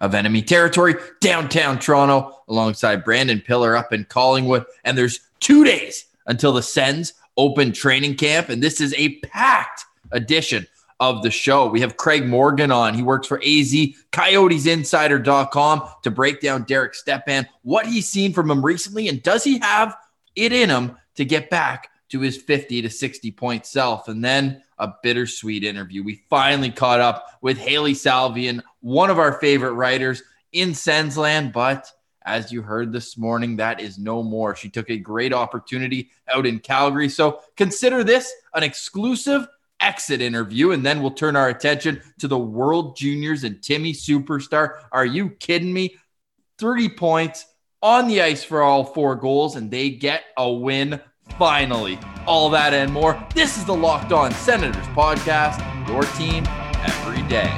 of enemy territory, downtown Toronto, alongside Brandon Pillar up in Collingwood. And there's two days until the Sens open training camp. And this is a packed edition of the show. We have Craig Morgan on. He works for AZ CoyotesInsider.com to break down Derek Stepan, what he's seen from him recently, and does he have it in him to get back to his 50 to 60 point self. And then a bittersweet interview. We finally caught up with Hailey Salvian, one of our favorite writers in Sensland, but as you heard this morning, that is no more. She took a great opportunity out in Calgary. So consider this an exclusive exit interview, and then we'll turn our attention to the World Juniors and Timmy Superstar. Are you kidding me? 30 points on the ice for all four goals, and they get a win finally. All that and more. This is the Locked On Senators podcast, your team every day.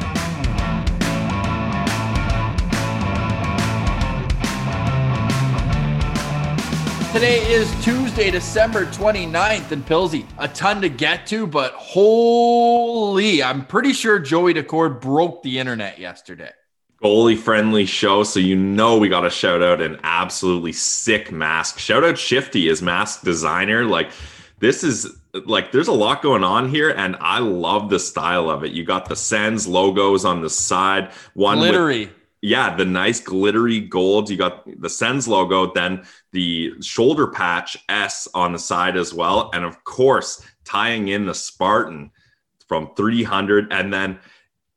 Today is Tuesday, December 29th, and Pilsy, a ton to get to, but holy, I'm pretty sure Joey Daccord broke the internet yesterday. Goalie friendly show, so you know we got to shout out an absolutely sick mask. Shout out Shifty, his mask designer. Like, this is like there's a lot going on here, and I love the style of it. You got the Sens logos on the side, one glittery. With, yeah, the nice glittery gold. You got the Sens logo, then the shoulder patch S on the side as well. And of course, tying in the Spartan from 300. And then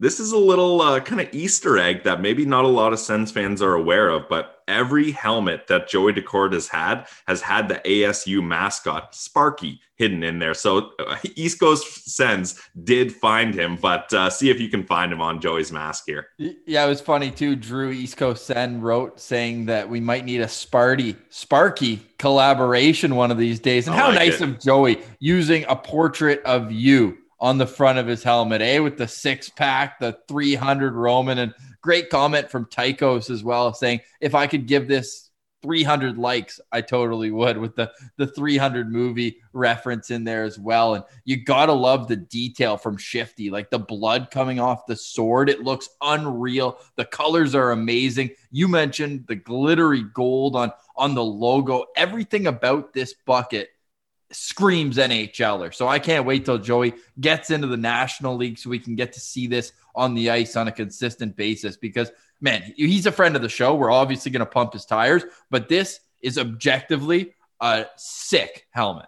this is a little uh, kind of Easter egg that maybe not a lot of Sens fans are aware of, but every helmet that Joey Daccord has had has had the ASU mascot Sparky hidden in there. So uh, East Coast Sens did find him, but uh, see if you can find him on Joey's mask here. Yeah, it was funny too. Drew East Coast Sen wrote saying that we might need a Sparty Sparky collaboration one of these days. And I how like nice it. of Joey using a portrait of you on the front of his helmet, eh? With the six pack, the 300 Roman, and great comment from Tychos as well, saying if I could give this 300 likes, I totally would with the the 300 movie reference in there as well. And you gotta love the detail from Shifty, like the blood coming off the sword. It looks unreal. The colors are amazing. You mentioned the glittery gold on on the logo. Everything about this bucket screams NHLer. So I can't wait till Joey gets into the National League so we can get to see this on the ice on a consistent basis because, man, he's a friend of the show. We're obviously going to pump his tires, but this is objectively a sick helmet.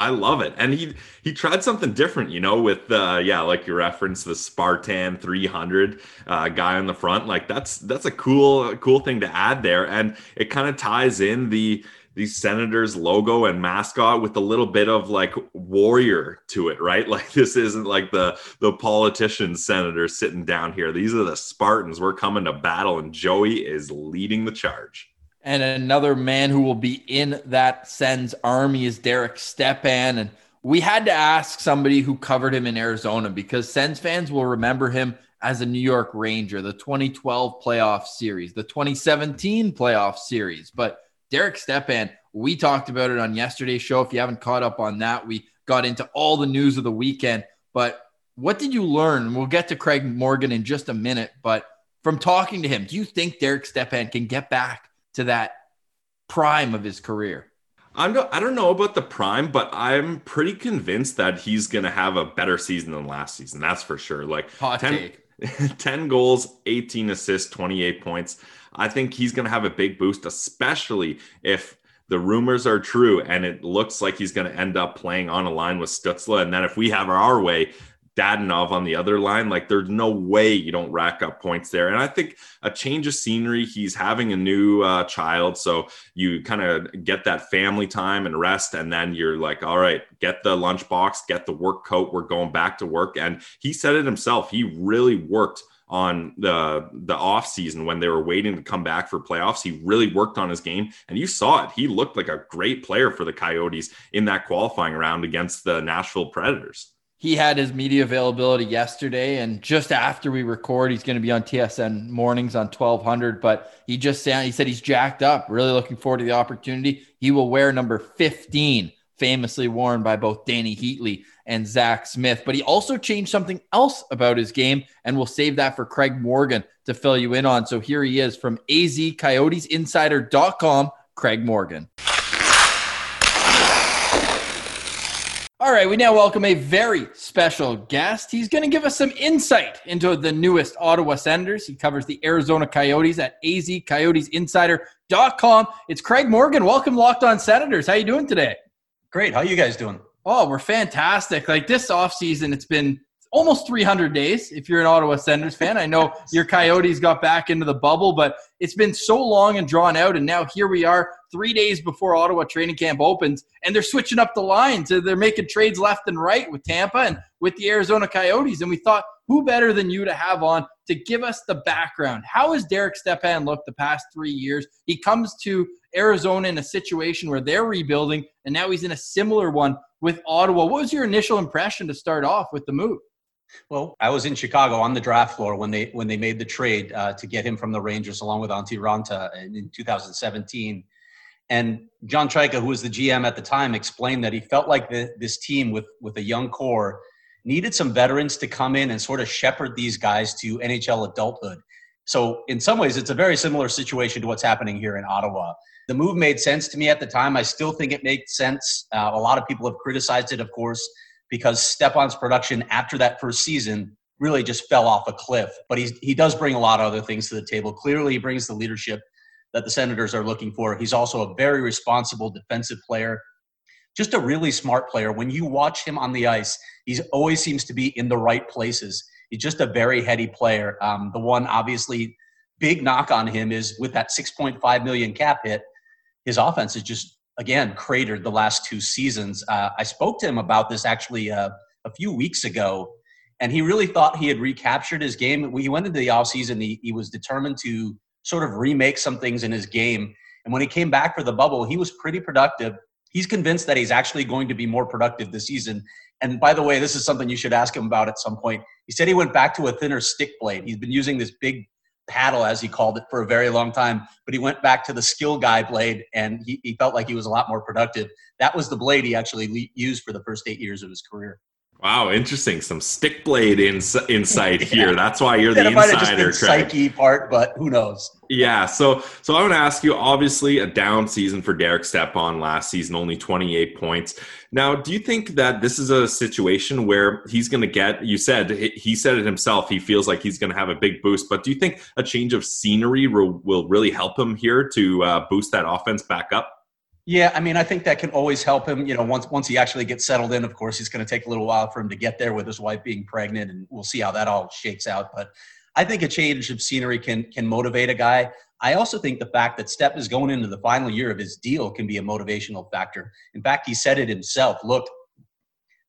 I love it. And he he tried something different, you know, with uh yeah, like you referenced the Spartan 300 uh guy on the front. Like that's that's a cool cool thing to add there and it kind of ties in the the Senators logo and mascot with a little bit of like warrior to it, right? Like this isn't like the the politician senators sitting down here. These are the Spartans. We're coming to battle, and Joey is leading the charge. And another man who will be in that Sens army is Derek Stepan. And we had to ask somebody who covered him in Arizona because Sens fans will remember him as a New York Ranger, the 2012 playoff series, the 2017 playoff series. But Derek Stepan, we talked about it on yesterday's show. If you haven't caught up on that, we got into all the news of the weekend. But what did you learn? We'll get to Craig Morgan in just a minute. But from talking to him, do you think Derek Stepan can get back to that prime of his career? I'm no, I don't know about the prime, but I'm pretty convinced that he's going to have a better season than last season. That's for sure. Like Hot 10, take. 10 goals, 18 assists, 28 points. I think he's going to have a big boost, especially if the rumors are true and it looks like he's going to end up playing on a line with Stützle. And then if we have our way, Dadonov on the other line, like there's no way you don't rack up points there. And I think a change of scenery, he's having a new uh, child. So you kind of get that family time and rest. And then you're like, all right, get the lunchbox, get the work coat. We're going back to work. And he said it himself. He really worked on the the off season when they were waiting to come back for playoffs. He really worked on his game, and you saw it. He looked like a great player for the Coyotes in that qualifying round against the Nashville Predators he had his media availability yesterday and just after we record he's going to be on tsn mornings on 1200 but he just said he said he's jacked up really looking forward to the opportunity he will wear number 15 famously worn by both Dany Heatley and Zack Smith. But he also changed something else about his game, and we'll save that for Craig Morgan to fill you in on. So here he is from azcoyotesinsider.com, Craig Morgan. All right, we now welcome a very special guest. He's going to give us some insight into the newest Ottawa Senators. He covers the Arizona Coyotes at azcoyotesinsider.com. It's Craig Morgan. Welcome, Locked On Senators. How are you doing today? Great. How are you guys doing? Oh, we're fantastic. Like this offseason, it's been almost 300 days if you're an Ottawa Senators fan. I know your Coyotes got back into the bubble, but it's been so long and drawn out. And now here we are, three days before Ottawa training camp opens, and they're switching up the lines. They're making trades left and right with Tampa and with the Arizona Coyotes. And we thought, who better than you to have on to give us the background? How has Derek Stepan looked the past three years? He comes to Arizona in a situation where they're rebuilding, and now he's in a similar one with Ottawa. What was your initial impression to start off with the move? Well, I was in Chicago on the draft floor when they when they made the trade uh, to get him from the Rangers along with Antti Raanta in, in 2017. And John Chayka, who was the GM at the time, explained that he felt like the, this team with with a young core needed some veterans to come in and sort of shepherd these guys to NHL adulthood. So in some ways, it's a very similar situation to what's happening here in Ottawa. The move made sense to me at the time. I still think it made sense. Uh, a lot of people have criticized it, of course because Stepan's production after that first season really just fell off a cliff. But he's, he does bring a lot of other things to the table. Clearly, he brings the leadership that the Senators are looking for. He's also a very responsible defensive player, just a really smart player. When you watch him on the ice, he always seems to be in the right places. He's just a very heady player. Um, the one obviously big knock on him is with that 6.5 million cap hit, his offense is just again cratered the last two seasons. Uh, I spoke to him about this actually uh, a few weeks ago, and he really thought he had recaptured his game. He went into the offseason, he, he was determined to sort of remake some things in his game. And when he came back for the bubble, he was pretty productive. He's convinced that he's actually going to be more productive this season. And by the way, this is something you should ask him about at some point. He said he went back to a thinner stick blade. He's been using this big paddle, as he called it, for a very long time. But he went back to the skill guy blade, and he, he felt like he was a lot more productive. That was the blade he actually used for the first eight years of his career. Wow, interesting. Some stick blade ins- insight here. That's why you're the insider. Just psyche part, but who knows? Yeah. So, so I want to ask you. Obviously, a down season for Derek Stepan last season, only 28 points. Now, do you think that this is a situation where he's going to get? You said he said it himself. He feels like he's going to have a big boost. But do you think a change of scenery will, will really help him here to uh, boost that offense back up? Yeah, I mean, I think that can always help him. You know, once once he actually gets settled in, of course, it's going to take a little while for him to get there with his wife being pregnant, and we'll see how that all shakes out. But I think a change of scenery can can motivate a guy. I also think the fact that Step is going into the final year of his deal can be a motivational factor. In fact, he said it himself. Look,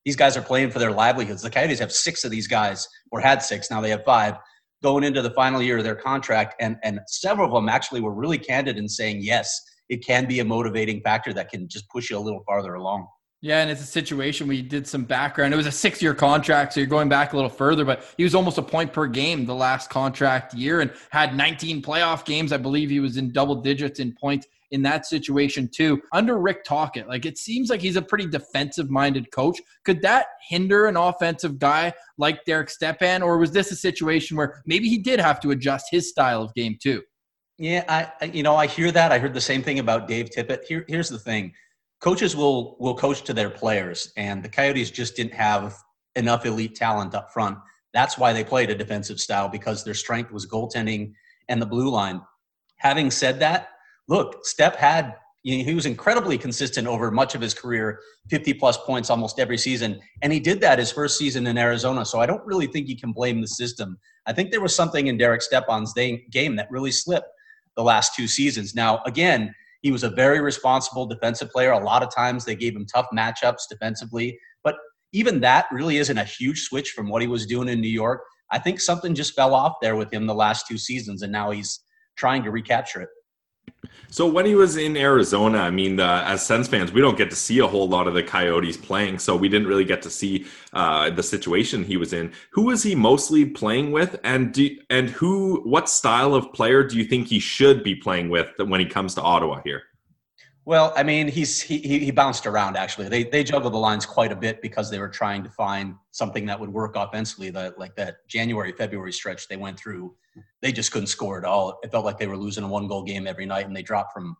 these guys are playing for their livelihoods. The Coyotes have six of these guys, or had six. Now they have five going into the final year of their contract, and and several of them actually were really candid in saying yes it can be a motivating factor that can just push you a little farther along. Yeah, and it's a situation we did some background. It was a six year contract, so you're going back a little further, but he was almost a point per game the last contract year and had 19 playoff games. I believe he was in double digits in points in that situation too. Under Rick Tocchet, like it seems like he's a pretty defensive minded coach. Could that hinder an offensive guy like Derek Stepan, or was this a situation where maybe he did have to adjust his style of game too? Yeah, I you know I hear that. I heard the same thing about Dave Tippett. Here, here's the thing: coaches will will coach to their players, and the Coyotes just didn't have enough elite talent up front. That's why they played a defensive style because their strength was goaltending and the blue line. Having said that, look, Step had he was incredibly consistent over much of his career, 50 plus points almost every season, and he did that his first season in Arizona. So I don't really think you can blame the system. I think there was something in Derek Stepan's game that really slipped the last two seasons. Now, again, he was a very responsible defensive player. A lot of times they gave him tough matchups defensively, but even that really isn't a huge switch from what he was doing in New York. I think something just fell off there with him the last two seasons, and now he's trying to recapture it. So when he was in Arizona, I mean, uh, as Sens fans, we don't get to see a whole lot of the Coyotes playing, so we didn't really get to see uh, the situation he was in. Who was he mostly playing with, and do, and who? What style of player do you think he should be playing with when he comes to Ottawa here? Well, I mean, he's he he bounced around actually. They they juggled the lines quite a bit because they were trying to find something that would work offensively. That like that January February stretch they went through, they just couldn't score at all. It felt like they were losing a one goal game every night, and they dropped from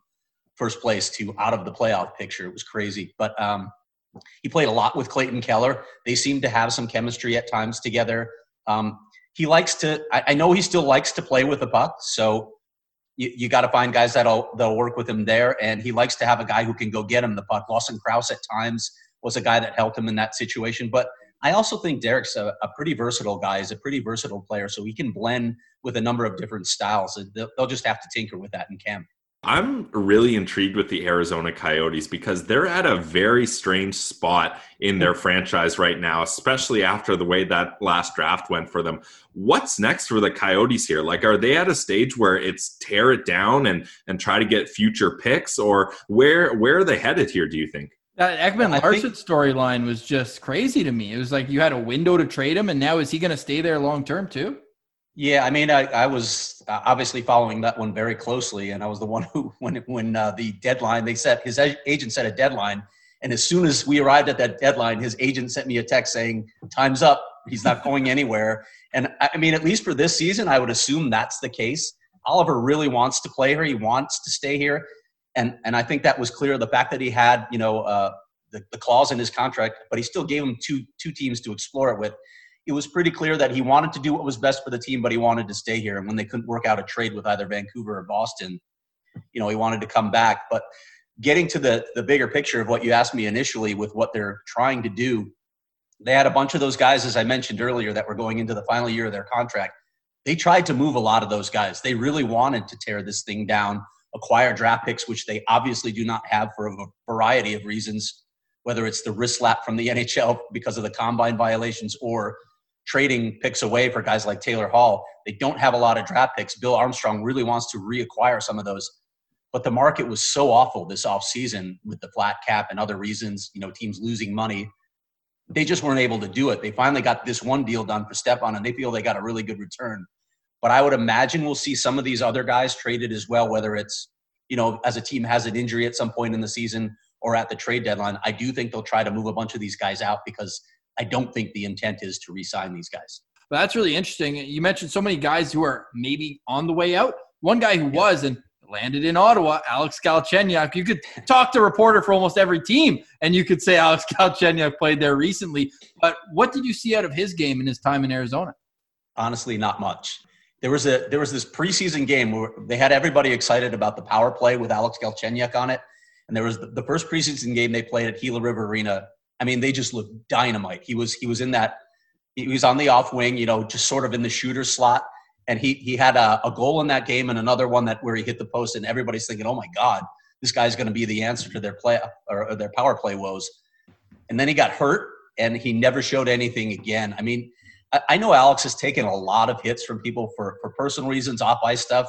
first place to out of the playoff picture. It was crazy, but um, he played a lot with Clayton Keller. They seemed to have some chemistry at times together. Um, he likes to. I, I know he still likes to play with the puck, so you, you got to find guys that'll that'll work with him there. And he likes to have a guy who can go get him the puck. Lawson Crouse at times was a guy that helped him in that situation. But I also think Derek's a, a pretty versatile guy. He's a pretty versatile player, so he can blend with a number of different styles. They'll, they'll just have to tinker with that in camp. I'm really intrigued with the Arizona Coyotes because they're at a very strange spot in their franchise right now, especially after the way that last draft went for them. What's next for the Coyotes here? Like, are they at a stage where it's tear it down and and try to get future picks, or where where are they headed here? Do you think? That Ekman Larsson storyline was just crazy to me. It was like you had a window to trade him, and now is he going to stay there long term too? Yeah, I mean, I, I was uh, obviously following that one very closely, and I was the one who, when when uh, the deadline, they set his agent set a deadline, and as soon as we arrived at that deadline, his agent sent me a text saying, "Time's up. He's not going anywhere." And I mean, at least for this season, I would assume that's the case. Oliver really wants to play here. He wants to stay here, and and I think that was clear. The fact that he had, you know, uh, the, the clause in his contract, but he still gave him two two teams to explore it with it was pretty clear that he wanted to do what was best for the team, but he wanted to stay here. And when they couldn't work out a trade with either Vancouver or Boston, you know, he wanted to come back. But getting to the the bigger picture of what you asked me initially with what they're trying to do, they had a bunch of those guys, as I mentioned earlier, that were going into the final year of their contract. They tried to move a lot of those guys. They really wanted to tear this thing down, acquire draft picks, which they obviously do not have for a variety of reasons, whether it's the wrist slap from the NHL because of the combine violations or trading picks away for guys like Taylor Hall. They don't have a lot of draft picks. Bill Armstrong really wants to reacquire some of those. But the market was so awful this offseason with the flat cap and other reasons, you know, teams losing money. They just weren't able to do it. They finally got this one deal done for Stepan and they feel they got a really good return. But I would imagine we'll see some of these other guys traded as well, whether it's, you know, as a team has an injury at some point in the season or at the trade deadline. I do think they'll try to move a bunch of these guys out because I don't think the intent is to re-sign these guys. But that's really interesting. You mentioned so many guys who are maybe on the way out. One guy who yeah. was and landed in Ottawa, Alex Galchenyuk. You could talk to a reporter for almost every team, and you could say Alex Galchenyuk played there recently. But what did you see out of his game in his time in Arizona? Honestly, not much. There was a there was this preseason game where they had everybody excited about the power play with Alex Galchenyuk on it, and there was the, the first preseason game they played at Gila River Arena I mean, they just looked dynamite. He was he was in that he was on the off wing, you know, just sort of in the shooter slot. And he he had a, a goal in that game and another one that where he hit the post, and everybody's thinking, oh my God, this guy's going to be the answer to their play or, or their power play woes. And then he got hurt, and he never showed anything again. I mean, I, I know Alex has taken a lot of hits from people for for personal reasons, off ice stuff.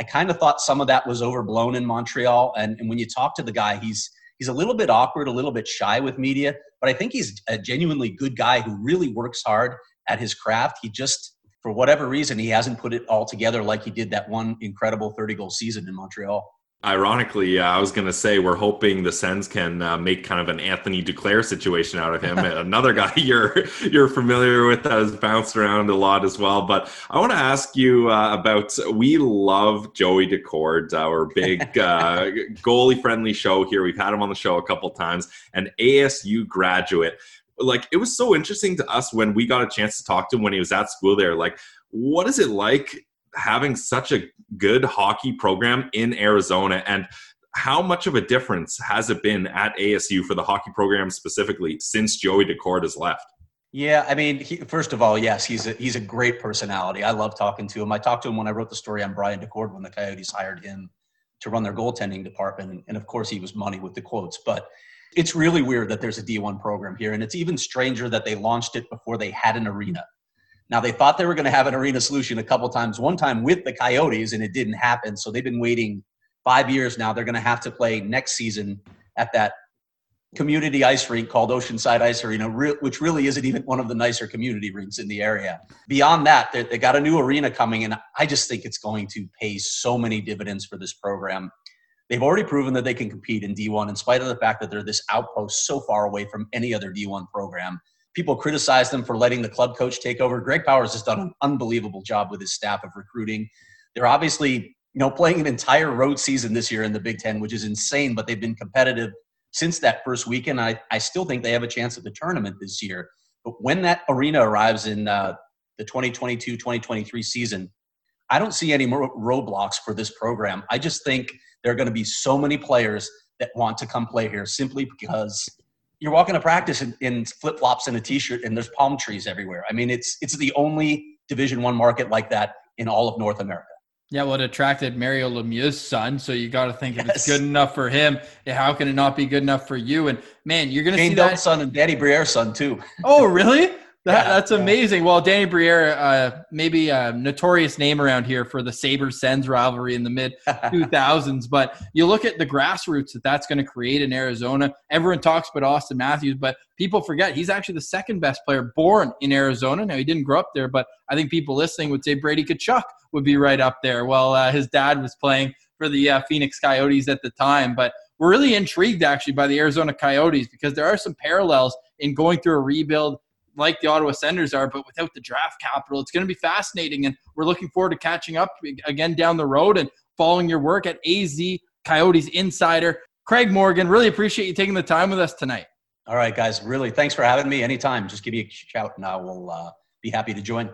I kind of thought some of that was overblown in Montreal. And, and when you talk to the guy, he's he's a little bit awkward, a little bit shy with media, but I think he's a genuinely good guy who really works hard at his craft. He just, for whatever reason, he hasn't put it all together like he did that one incredible 30 goal season in Montreal. Ironically, uh, I was going to say we're hoping the Sens can uh, make kind of an Anthony Duclair situation out of him. Another guy you're you're familiar with that has bounced around a lot as well. But I want to ask you uh, about. We love Joey Daccord, our big uh, goalie friendly show here. We've had him on the show a couple times, an ASU graduate. Like it was so interesting to us when we got a chance to talk to him when he was at school there. Like, what is it like having such a good hockey program in Arizona and how much of a difference has it been at ASU for the hockey program specifically since Joey Daccord has left? Yeah, I mean, he, first of all, yes, he's a, he's a great personality. I love talking to him. I talked to him when I wrote the story on Brian Daccord when the Coyotes hired him to run their goaltending department, and of course, he was money with the quotes. But it's really weird that there's a D1 program here, and it's even stranger that they launched it before they had an arena. Now they thought they were going to have an arena solution a couple times. One time with the Coyotes, and it didn't happen. So they've been waiting five years now. They're going to have to play next season at that community ice rink called Oceanside Ice Arena, which really isn't even one of the nicer community rinks in the area. Beyond that, they got a new arena coming, and I just think it's going to pay so many dividends for this program. They've already proven that they can compete in D1 in spite of the fact that they're this outpost so far away from any other D1 program. People criticize them for letting the club coach take over. Greg Powers has done an unbelievable job with his staff of recruiting. They're obviously, you know, playing an entire road season this year in the Big Ten, which is insane, but they've been competitive since that first weekend. I, I still think they have a chance at the tournament this year. But when that arena arrives in uh, the 2022 2023 season, I don't see any more roadblocks for this program. I just think there are going to be so many players that want to come play here simply because you're walking to practice in, in flip flops and a t shirt, and there's palm trees everywhere. I mean, it's it's the only Division One market like that in all of North America. Yeah, well, it attracted Mario Lemieux's son, so you got to think yes. if it's good enough for him, how can it not be good enough for you? And man, you're going to see that son and Daddy Briere's son too. Oh, really? That, yeah, that's amazing. Well, Danny Briere, uh, maybe a notorious name around here for the Sabres Sens rivalry in the mid 2000s. but you look at the grassroots that that's going to create in Arizona. Everyone talks about Auston Matthews, but people forget he's actually the second best player born in Arizona. Now, he didn't grow up there, but I think people listening would say Brady Tkachuk would be right up there. Well, uh, his dad was playing for the uh, Phoenix Coyotes at the time. But we're really intrigued actually by the Arizona Coyotes because there are some parallels in going through a rebuild like the Ottawa Senators are, but without the draft capital. It's going to be fascinating, and we're looking forward to catching up again down the road and following your work at AZ Coyotes Insider. Craig Morgan, really appreciate you taking the time with us tonight. All right, guys. Really, thanks for having me. Anytime, just give me a shout, and I will uh, be happy to join.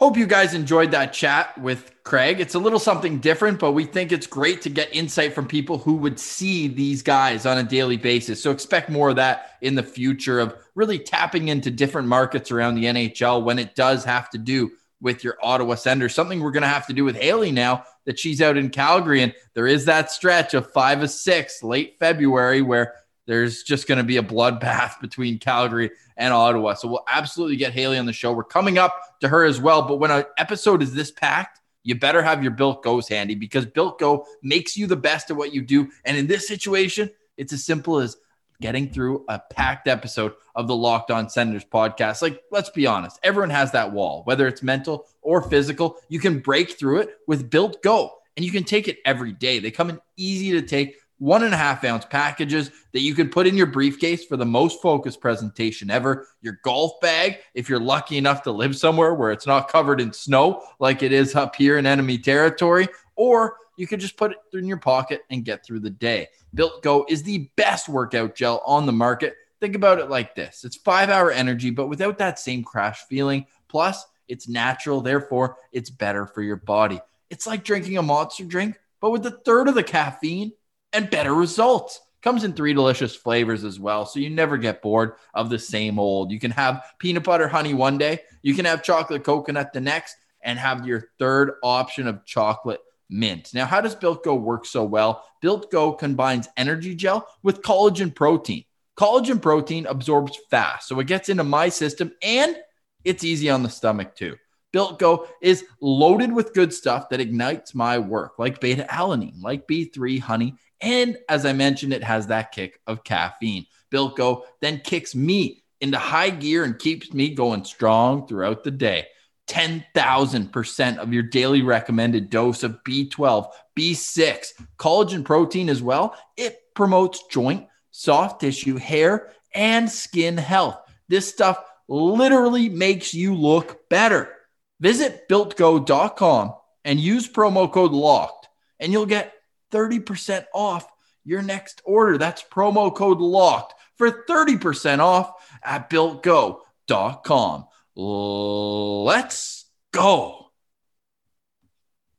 Hope you guys enjoyed that chat with Craig. It's a little something different, but we think it's great to get insight from people who would see these guys on a daily basis. So expect more of that in the future of really tapping into different markets around the NHL when it does have to do with your Ottawa Senators. Something we're going to have to do with Hailey now that she's out in Calgary. And there is that stretch of five of six late February where there's just going to be a bloodbath between Calgary and Ottawa. So we'll absolutely get Hailey on the show. We're coming up to her as well. But when an episode is this packed, you better have your Built Go's handy because Built Go makes you the best at what you do. And in this situation, it's as simple as getting through a packed episode of the Locked On Senators podcast. Like, let's be honest, everyone has that wall, whether it's mental or physical. You can break through it with Built Go, and you can take it every day. They come in easy to take one and a half ounce packages that you can put in your briefcase for the most focused presentation ever. Your golf bag, if you're lucky enough to live somewhere where it's not covered in snow like it is up here in enemy territory, or you could just put it in your pocket and get through the day. Built Go is the best workout gel on the market. Think about it like this it's five hour energy, but without that same crash feeling. Plus, it's natural, therefore, it's better for your body. It's like drinking a monster drink, but with a third of the caffeine and better results. Comes in three delicious flavors as well, so you never get bored of the same old. You can have peanut butter honey one day, you can have chocolate coconut the next, and have your third option of chocolate mint. Now, how does Built Go work so well? Built Go combines energy gel with collagen protein. Collagen protein absorbs fast, so it gets into my system and it's easy on the stomach too. Built Go is loaded with good stuff that ignites my work, like beta alanine, like B3 honey, and as I mentioned, it has that kick of caffeine. Built Go then kicks me into high gear and keeps me going strong throughout the day. 10,000% of your daily recommended dose of B12, B6, collagen protein as well. It promotes joint, soft tissue, hair, and skin health. This stuff literally makes you look better. Visit builtgo.com and use promo code LOCKED, and you'll get 30% off your next order. That's promo code LOCKED for 30% off at builtgo.com. Let's go.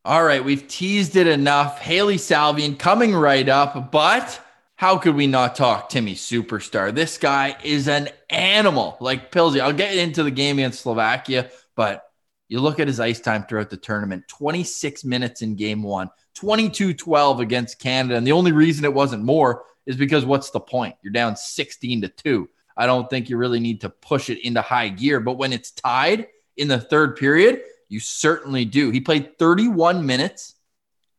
All right, we've teased it enough. Hailey Salvian coming right up, but how could we not talk Timmy Superstar? This guy is an animal like Pilsy. I'll get into the game against Slovakia, but you look at his ice time throughout the tournament 26 minutes in game one, 22 12 against Canada. And the only reason it wasn't more is because what's the point? You're down 16 to 2. I don't think you really need to push it into high gear. But when it's tied in the third period, you certainly do. He played 31 minutes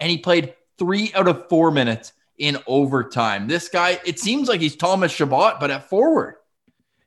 and he played three out of four minutes in overtime. This guy, it seems like he's Thomas Chabot, but at forward.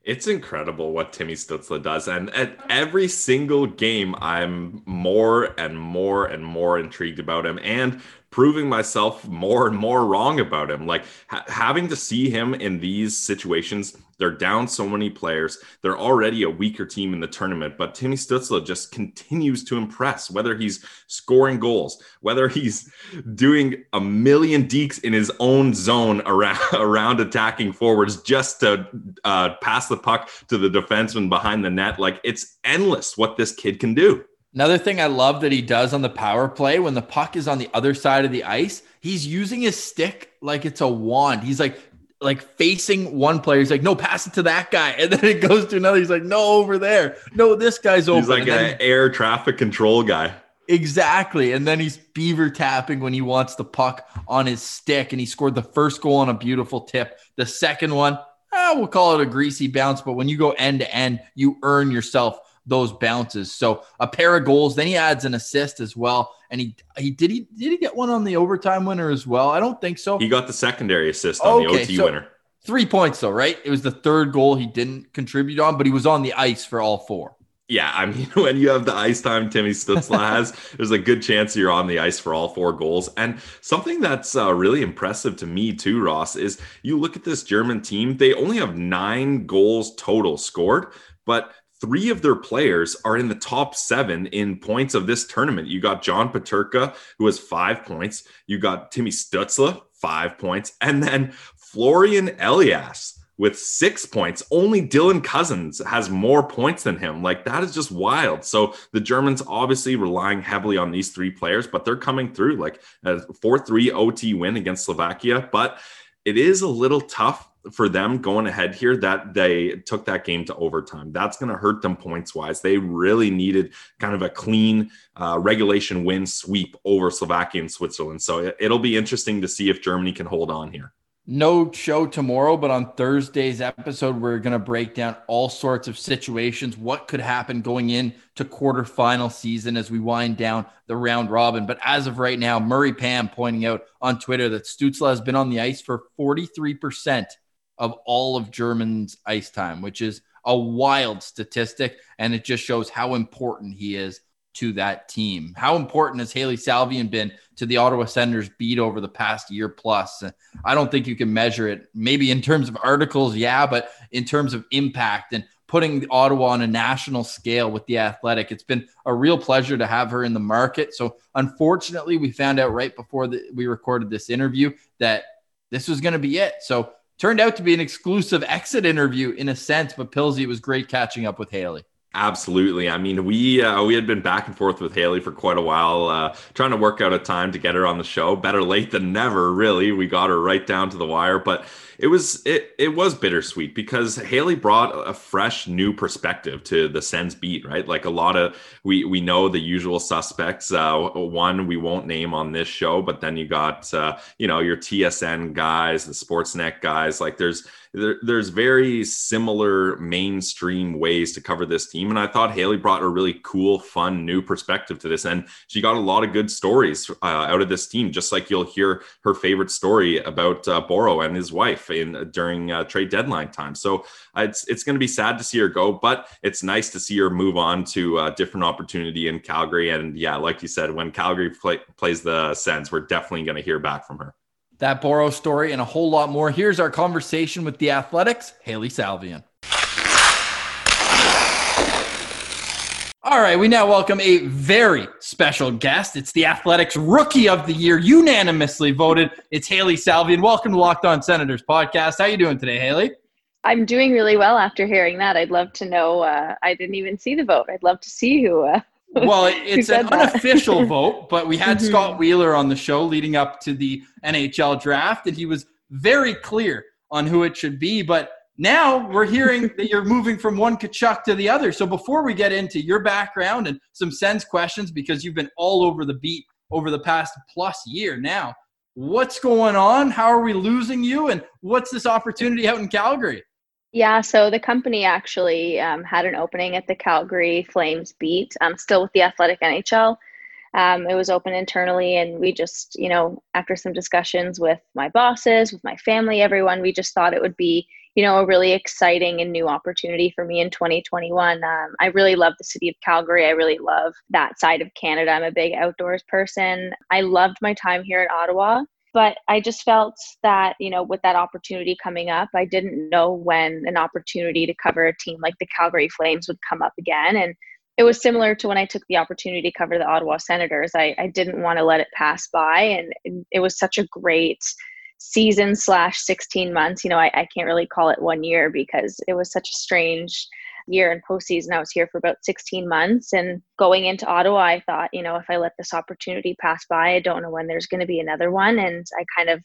It's incredible what Timmy Stützle does. And at every single game, I'm more and more and more intrigued about him. And proving myself more and more wrong about him. Like ha- having to see him in these situations, they're down so many players. They're already a weaker team in the tournament, but Timmy Stützle just continues to impress. Whether he's scoring goals, whether he's doing a million dekes in his own zone around around attacking forwards just to uh, pass the puck to the defenseman behind the net, like it's endless what this kid can do. Another thing I love that he does on the power play when the puck is on the other side of the ice, he's using his stick like it's a wand. He's like like facing one player. He's like, no, pass it to that guy. And then it goes to another. He's like, no, over there. No, this guy's over. He's like an air traffic control guy. Exactly. And then he's beaver tapping when he wants the puck on his stick. And he scored the first goal on a beautiful tip. The second one, eh, we'll call it a greasy bounce. But when you go end to end, you earn yourself those bounces. So a pair of goals. Then he adds an assist as well. And he he did he did he get one on the overtime winner as well? I don't think so. He got the secondary assist on okay, the OT so winner. Three points though, right? It was the third goal he didn't contribute on, but he was on the ice for all four. Yeah, I mean, when you have the ice time Timmy Stützle has, there's a good chance you're on the ice for all four goals. And something that's uh, really impressive to me too, Ross, is you look at this German team; they only have nine goals total scored, but three of their players are in the top seven in points of this tournament. You got John Peterka, who has five points. You got Timmy Stützle, five points. And then Florian Elias with six points. Only Dylan Cozens has more points than him. Like that is just wild. So the Germans obviously relying heavily on these three players, but they're coming through like a 4 3 OT win against Slovakia. But it is a little tough for them going ahead here that they took that game to overtime. That's going to hurt them points wise. They really needed kind of a clean uh, regulation win sweep over Slovakia and Switzerland. So it'll be interesting to see if Germany can hold on here. No show tomorrow, but on Thursday's episode, we're going to break down all sorts of situations, what could happen going into quarterfinal season as we wind down the round robin. But as of right now, Murray Pam pointing out on Twitter that Stützle has been on the ice for 43% of all of German's ice time, which is a wild statistic. And it just shows how important he is to that team. How important has Hailey Salvian been to the Ottawa Senators beat over the past year plus? I don't think you can measure it. Maybe in terms of articles, yeah, but in terms of impact and putting Ottawa on a national scale with the athletic, it's been a real pleasure to have her in the market. So unfortunately, we found out right before the, we recorded this interview that this was going to be it. So Turned out to be an exclusive exit interview in a sense, but Pilsy, it was great catching up with Hailey. Absolutely. I mean, we uh, we had been back and forth with Hailey for quite a while, uh, trying to work out a time to get her on the show. Better late than never, really. We got her right down to the wire, but it was it it was bittersweet because Hailey brought a fresh new perspective to the Sens beat, right? Like a lot of we we know the usual suspects. Uh, one we won't name on this show, but then you got uh, you know your TSN guys, the Sportsnet guys. Like there's there, there's very similar mainstream ways to cover this team. And I thought Hailey brought a really cool, fun, new perspective to this. And she got a lot of good stories uh, out of this team, just like you'll hear her favorite story about uh, Boro and his wife in during uh, trade deadline time. So uh, it's, it's going to be sad to see her go, but it's nice to see her move on to a different opportunity in Calgary. And yeah, like you said, when Calgary play, plays the Sens, we're definitely going to hear back from her that Boro story, and a whole lot more. Here's our conversation with the Athletics, Hailey Salvian. All right, we now welcome a very special guest. It's the Athletics Rookie of the Year, unanimously voted. It's Hailey Salvian. Welcome to Locked On Senators podcast. How you doing today, Hailey? I'm doing really well after hearing that. I'd love to know. Uh, I didn't even see the vote. I'd love to see who uh, well, it's an unofficial vote, but we had mm-hmm. Scott Wheeler on the show leading up to the NHL draft, and he was very clear on who it should be. But now we're hearing that you're moving from one Tkachuk to the other. So before we get into your background and some sense questions, because you've been all over the beat over the past plus year now, what's going on? How are we losing you? And what's this opportunity out in Calgary? Yeah, so the company actually um, had an opening at the Calgary Flames beat, um, still with the Athletic NHL. Um, it was open internally, and we just, you know, after some discussions with my bosses, with my family, everyone, we just thought it would be, you know, a really exciting and new opportunity for me in 2021. Um, I really love the city of Calgary. I really love that side of Canada. I'm a big outdoors person. I loved my time here in Ottawa but I just felt that, you know, with that opportunity coming up, I didn't know when an opportunity to cover a team like the Calgary Flames would come up again. And it was similar to when I took the opportunity to cover the Ottawa Senators. I, I didn't want to let it pass by. And it was such a great season slash 16 months. You know, I, I can't really call it one year because it was such a strange year in postseason. I was here for about 16 months. And going into Ottawa, I thought, you know, if I let this opportunity pass by, I don't know when there's going to be another one. And I kind of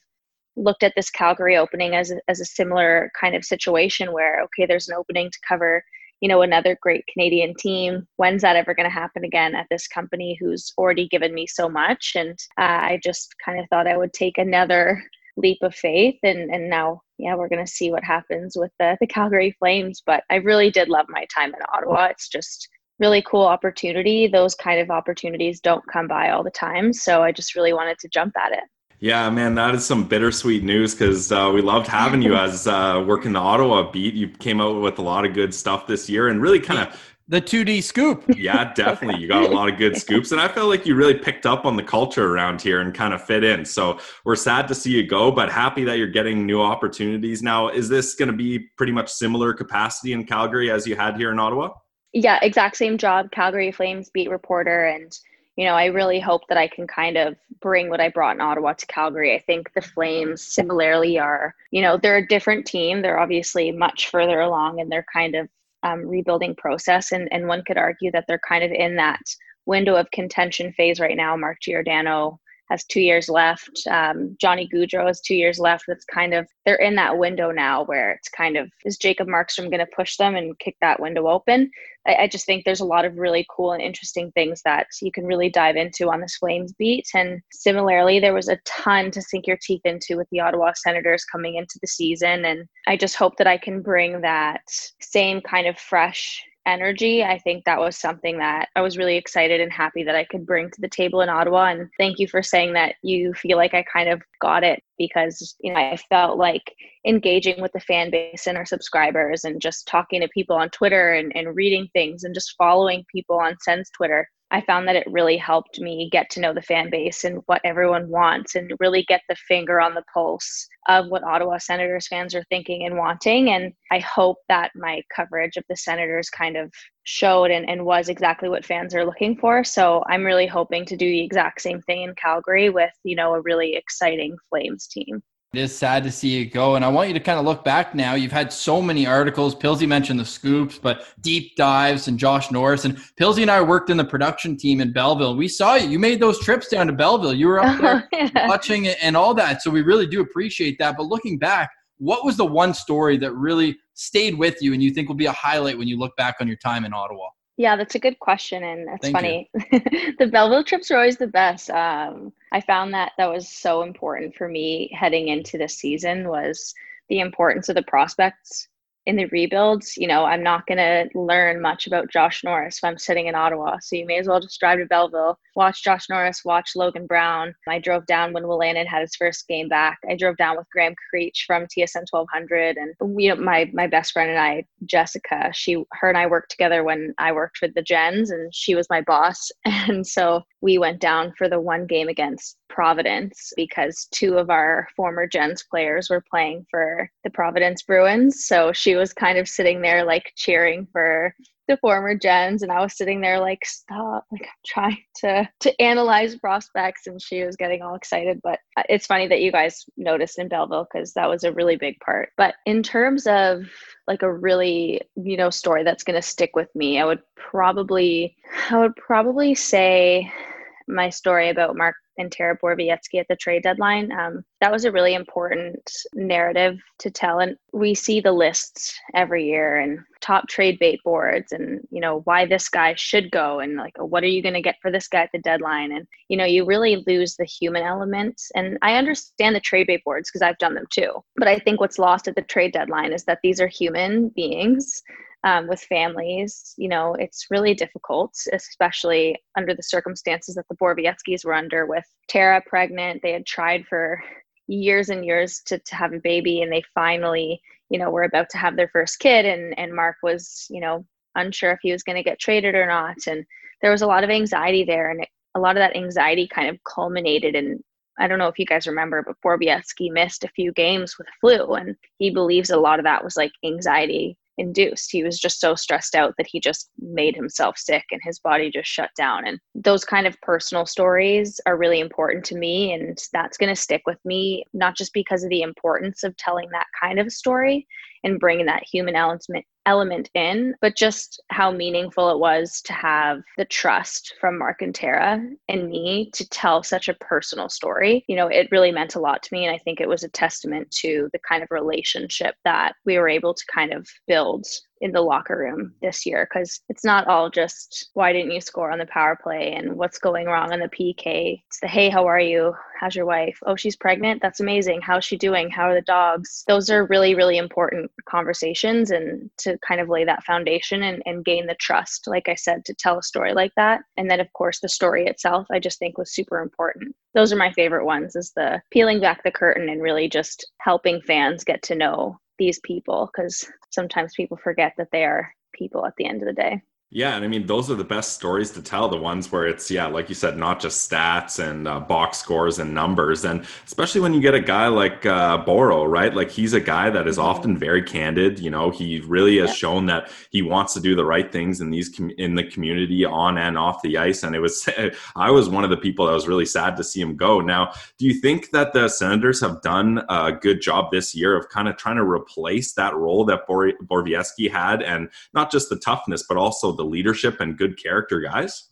looked at this Calgary opening as a, as a similar kind of situation where, okay, there's an opening to cover, you know, another great Canadian team. When's that ever going to happen again at this company who's already given me so much? And uh, I just kind of thought I would take another leap of faith and and now yeah we're going to see what happens with the the Calgary Flames but I really did love my time in Ottawa. It's just really cool opportunity. Those kind of opportunities don't come by all the time so I just really wanted to jump at it. Yeah, man, that is some bittersweet news because uh, we loved having you as uh, working the Ottawa beat. You came out with a lot of good stuff this year and really kind of the 2D scoop. yeah, definitely. You got a lot of good scoops. And I felt like you really picked up on the culture around here and kind of fit in. So we're sad to see you go, but happy that you're getting new opportunities. Now, is this going to be pretty much similar capacity in Calgary as you had here in Ottawa? Yeah, exact same job, Calgary Flames beat reporter. And, you know, I really hope that I can kind of bring what I brought in Ottawa to Calgary. I think the Flames similarly are, you know, they're a different team. They're obviously much further along and they're kind of um, rebuilding process. And, and one could argue that they're kind of in that window of contention phase right now. Mark Giordano has two years left. Um, Johnny Gaudreau has two years left. That's kind of they're in that window now where it's kind of is Jacob Markstrom going to push them and kick that window open? I, I, just think there's a lot of really cool and interesting things that you can really dive into on this Flames beat. And similarly, there was a ton to sink your teeth into with the Ottawa Senators coming into the season. And I just hope that I can bring that same kind of fresh energy. I think that was something that I was really excited and happy that I could bring to the table in Ottawa. And thank you for saying that you feel like I kind of got it because, you know, I felt like engaging with the fan base and our subscribers and just talking to people on Twitter and, and reading things and just following people on Sens Twitter I found that it really helped me get to know the fan base and what everyone wants and really get the finger on the pulse of what Ottawa Senators fans are thinking and wanting. And I hope that my coverage of the Senators kind of showed and, and was exactly what fans are looking for. So I'm really hoping to do the exact same thing in Calgary with, you know, a really exciting Flames team. It is sad to see you go. And I want you to kind of look back now. You've had so many articles. Pilsy mentioned the scoops, but deep dives and Josh Norris. And Pilsy and I worked in the production team in Belleville. We saw you. You made those trips down to Belleville. You were up there yeah. watching it and all that. So we really do appreciate that. But looking back, what was the one story that really stayed with you and you think will be a highlight when you look back on your time in Ottawa? Yeah, that's a good question, and that's Thank funny. the Belleville trips are always the best. Um, I found that that was so important for me heading into this season was the importance of the prospects in the rebuilds, you know, I'm not going to learn much about Josh Norris if I'm sitting in Ottawa. So you may as well just drive to Belleville, watch Josh Norris, watch Logan Brown. I drove down when Wolanin had his first game back. I drove down with Graham Creech from TSN 1200, and you know, my my best friend and I, Jessica, she, her and I worked together when I worked with the Gens, and she was my boss, and so we went down for the one game against Providence because two of our former Gens players were playing for the Providence Bruins. So she was kind of sitting there like cheering for the former Gens and I was sitting there like stop like I'm trying to to analyze prospects and she was getting all excited. But uh, it's funny that you guys noticed in Belleville cuz that was a really big part. But in terms of like a really you know story that's going to stick with me I would probably I would probably say my story about Mark and Tara Borowiecki at the trade deadline. Um, that was a really important narrative to tell. And we see the lists every year and top trade bait boards and, you know, why this guy should go and like, what are you going to get for this guy at the deadline? And, you know, you really lose the human element. And I understand the trade bait boards because I've done them too. But I think what's lost at the trade deadline is that these are human beings um, with families. You know, it's really difficult, especially under the circumstances that the Borowieckis were under with Tara pregnant. They had tried for years and years to, to have a baby and they finally, you know, were about to have their first kid and, and Mark was, you know, unsure if he was going to get traded or not. And there was a lot of anxiety there. And it, a lot of that anxiety kind of culminated in I don't know if you guys remember, but Borowiecki missed a few games with flu, and he believes a lot of that was like anxiety induced. He was just so stressed out that he just made himself sick and his body just shut down. And those kind of personal stories are really important to me. And that's going to stick with me, not just because of the importance of telling that kind of story and bringing that human element element in, but just how meaningful it was to have the trust from Mark and Tara and me to tell such a personal story. You know, it really meant a lot to me. And I think it was a testament to the kind of relationship that we were able to kind of build in the locker room this year because it's not all just why didn't you score on the power play and what's going wrong on the PK. It's the hey, how are you? How's your wife? Oh, she's pregnant. That's amazing. How's she doing? How are the dogs? Those are really, really important conversations and to kind of lay that foundation and, and gain the trust, like I said, to tell a story like that. And then, of course, the story itself, I just think was super important. Those are my favorite ones is the peeling back the curtain and really just helping fans get to know these people because sometimes people forget that they are people at the end of the day. Yeah, and I mean those are the best stories to tell. The ones where it's yeah, like you said, not just stats and uh, box scores and numbers, and especially when you get a guy like uh, Boro, right? Like he's a guy that is mm-hmm. often very candid. You know, he really has shown that he wants to do the right things in these com- in the community on and off the ice. And it was I was one of the people that was really sad to see him go. Now, do you think that the Senators have done a good job this year of kind of trying to replace that role that Bor- Borowiecki had, and not just the toughness, but also the leadership and good character guys.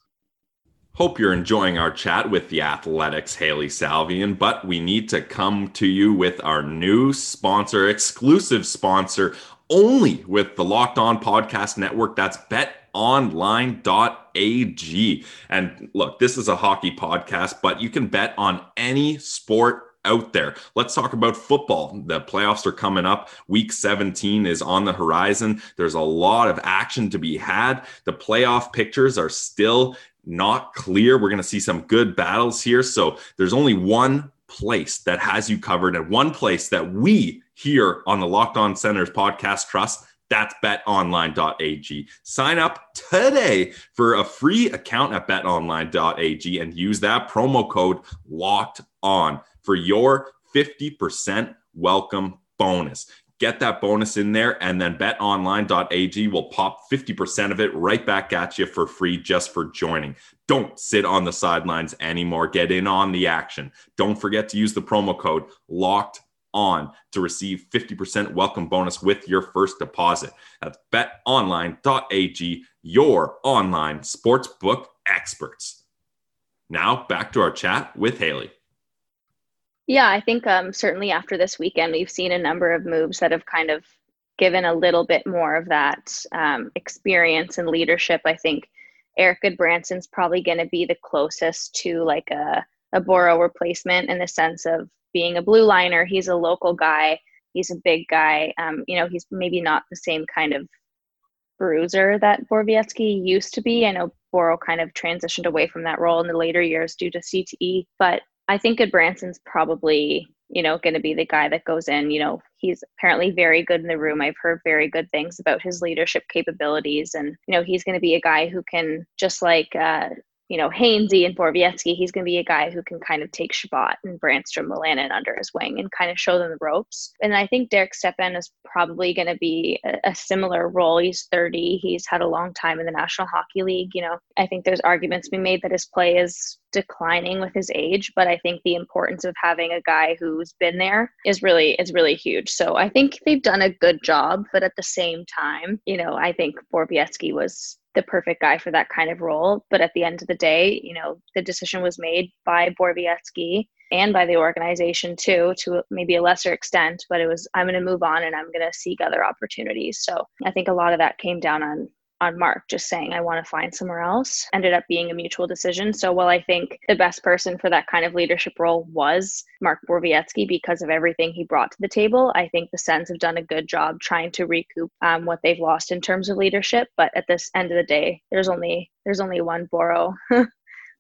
Hope you're enjoying our chat with the Athletics Hailey Salvian, but we need to come to you with our new sponsor, exclusive sponsor, only with the Locked On Podcast Network. That's betonline.ag. And look, this is a hockey podcast, but you can bet on any sport out there. Let's talk about football. The playoffs are coming up. Week 17 is on the horizon. There's a lot of action to be had. The playoff pictures are still not clear. We're going to see some good battles here. So there's only one place that has you covered and one place that we here on the Locked On Senators podcast trust. That's betonline.ag. Sign up today for a free account at betonline.ag and use that promo code locked on for your 50% welcome bonus. Get that bonus in there, and then betonline.ag will pop 50% of it right back at you for free just for joining. Don't sit on the sidelines anymore. Get in on the action. Don't forget to use the promo code locked on to receive 50% welcome bonus with your first deposit. That's betonline.ag, your online sportsbook experts. Now back to our chat with Hailey. Yeah, I think um, certainly after this weekend, we've seen a number of moves that have kind of given a little bit more of that um, experience and leadership. I think Erik Gudbranson's probably going to be the closest to like a, a Boro replacement in the sense of being a blue liner. He's a local guy. He's a big guy. Um, you know, he's maybe not the same kind of bruiser that Borowiecki used to be. I know Boro kind of transitioned away from that role in the later years due to CTE, but I think Gudbranson's probably, you know, going to be the guy that goes in. You know, he's apparently very good in the room. I've heard very good things about his leadership capabilities. And, you know, he's going to be a guy who can, just like uh, you know, Hainsey and Borowiecki, he's going to be a guy who can kind of take Chabot and Brannstrom, Wolanin under his wing and kind of show them the ropes. And I think Derek Stepan is probably going to be a, a, similar role. He's 30. He's had a long time in the National Hockey League. You know, I think there's arguments to be made that his play is declining with his age, but I think the importance of having a guy who's been there is really is really huge. So I think they've done a good job, but at the same time, you know, I think Borowiecki was the perfect guy for that kind of role. But at the end of the day, you know, the decision was made by Borowiecki and by the organization too, to maybe a lesser extent. But it was, I'm going to move on and I'm going to seek other opportunities. So I think a lot of that came down on on Mark just saying, I want to find somewhere else, ended up being a mutual decision. So while I think the best person for that kind of leadership role was Mark Borowiecki because of everything he brought to the table, I think the Sens have done a good job trying to recoup um, what they've lost in terms of leadership. But at this end of the day, there's only there's only one Boro.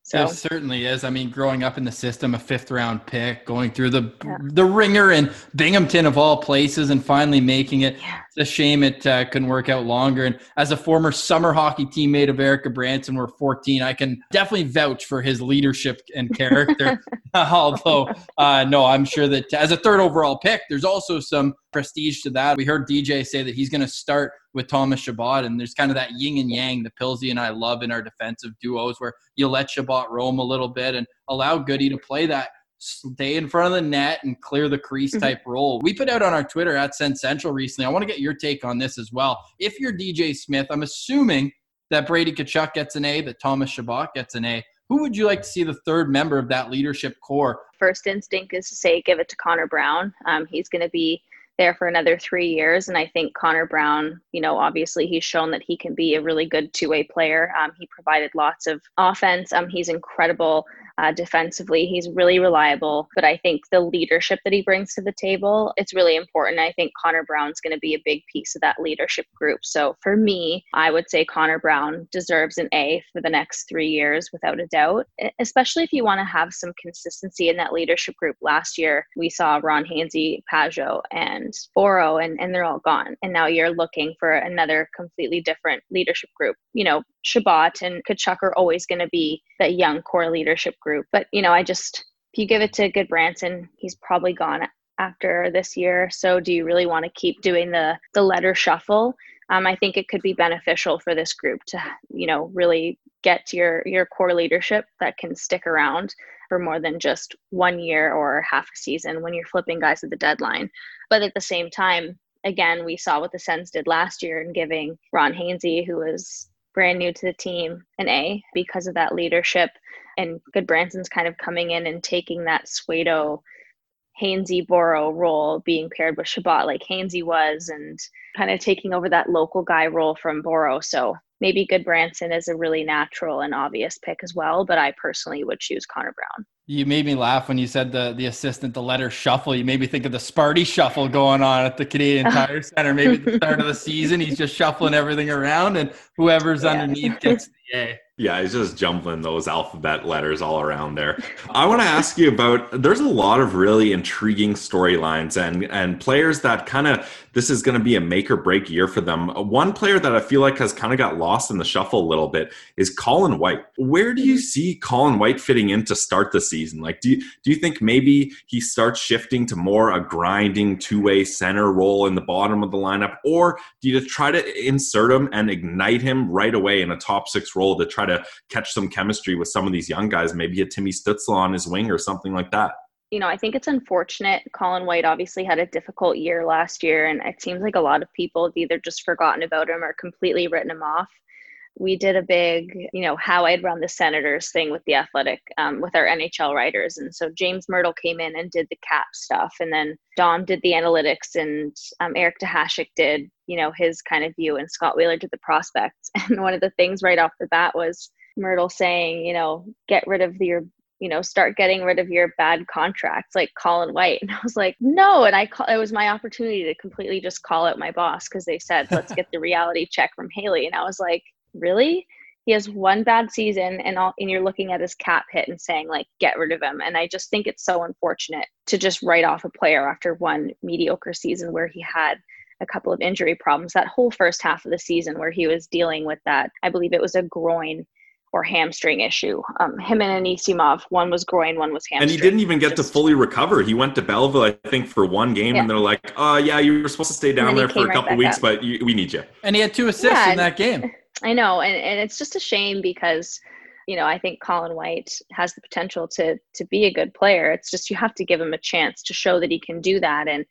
So. There certainly is. I mean, growing up in the system, a fifth round pick, going through the yeah. the ringer in Binghamton of all places, and finally making it. Yeah. It's a shame it uh, couldn't work out longer. And as a former summer hockey teammate of Erik Gudbranson, we're 14. I can definitely vouch for his leadership and character. Although, uh, no, I'm sure that as a third overall pick, there's also some prestige to that. We heard DJ say that he's going to start with Thomas Chabot, and there's kind of that yin and yang the Pilsy and I love in our defensive duos, where you let Chabot roam a little bit and allow Goody to play that stay in front of the net and clear the crease mm-hmm. type role. We put out on our Twitter at Sens Central recently. I want to get your take on this as well. If you're DJ Smith, I'm assuming that Brady Tkachuk gets an A, that Thomas Chabot gets an A. Who would you like to see the third member of that leadership core? First instinct is to say give it to Connor Brown. Um, he's going to be there for another three years. And I think Connor Brown, you know, obviously he's shown that he can be a really good two way player. Um, he provided lots of offense. Um, he's incredible uh, defensively. He's really reliable, but I think the leadership that he brings to the table, it's really important. I think Connor Brown's going to be a big piece of that leadership group. So for me, I would say Connor Brown deserves an A for the next three years without a doubt, especially if you want to have some consistency in that leadership group. Last year, we saw Ron Hainsey, Pageau, and Boro, and, and they're all gone. And now you're looking for another completely different leadership group. You know, Chabot and Tkachuk are always going to be that young core leadership group. But, you know, I just, if you give it to Gudbranson, he's probably gone after this year. So do you really want to keep doing the, the letter shuffle? Um, I think it could be beneficial for this group to, you know, really get your, your core leadership that can stick around for more than just one year or half a season when you're flipping guys at the deadline. But at the same time, again, we saw what the Sens did last year in giving Ron Hainsey, who was brand new to the team an A because of that leadership. And Gudbranson's kind of coming in and taking that Suedo Hainsey Boro role being paired with Chabot like Hainsey was and kind of taking over that local guy role from Boro. So maybe Gudbranson is a really natural and obvious pick as well, but I personally would choose Connor Brown. You made me laugh when you said the the assistant, the letter shuffle. You made me think of the Sparty shuffle going on at the Canadian Tire Center. Maybe at the start of the season, he's just shuffling everything around, and whoever's yeah. underneath gets the A. Yeah, he's just jumbling those alphabet letters all around there. I want to ask you about there's a lot of really intriguing storylines and and players that kind of this is going to be a make or break year for them. One player that I feel like has kind of got lost in the shuffle a little bit is Colin White. Where do you mm-hmm. see Colin White fitting in to start the season? Like do you, do you think maybe he starts shifting to more a grinding two-way center role in the bottom of the lineup or do you try to insert him and ignite him right away in a top 6 role to try to catch some chemistry with some of these young guys, maybe a Timmy Stützle on his wing or something like that. You know, I think it's unfortunate. Colin White obviously had a difficult year last year, and it seems like a lot of people have either just forgotten about him or completely written him off we did a big, you know, how I'd run the Senators thing with the athletic, um, with our NHL writers. And so James Mirtle came in and did the cap stuff. And then Dom did the analytics and um, Eric Duhatschek did, you know, his kind of view and Scott Wheeler did the prospects. And one of the things right off the bat was Mirtle saying, you know, get rid of your you know, start getting rid of your bad contracts like Colin White. And I was like, no. And I call, it was my opportunity to completely just call out my boss because they said, let's get the reality check from Hailey. And I was like, really? He has one bad season and all and you're looking at his cap hit and saying like get rid of him. And I just think it's so unfortunate to just write off a player after one mediocre season where he had a couple of injury problems that whole first half of the season where he was dealing with that. I believe it was a groin or hamstring issue. Um, him and Anisimov, one was groin, one was hamstring. And he didn't even get Just, to fully recover. He went to Belleville, I think, for one game, yeah. and they're like, "Oh, yeah, you were supposed to stay down there for a right couple weeks, up. but you, we need you." And he had two assists yeah, in that game. I know, and, and it's just a shame because you know I think Colin White has the potential to to be a good player. It's just you have to give him a chance to show that he can do that. And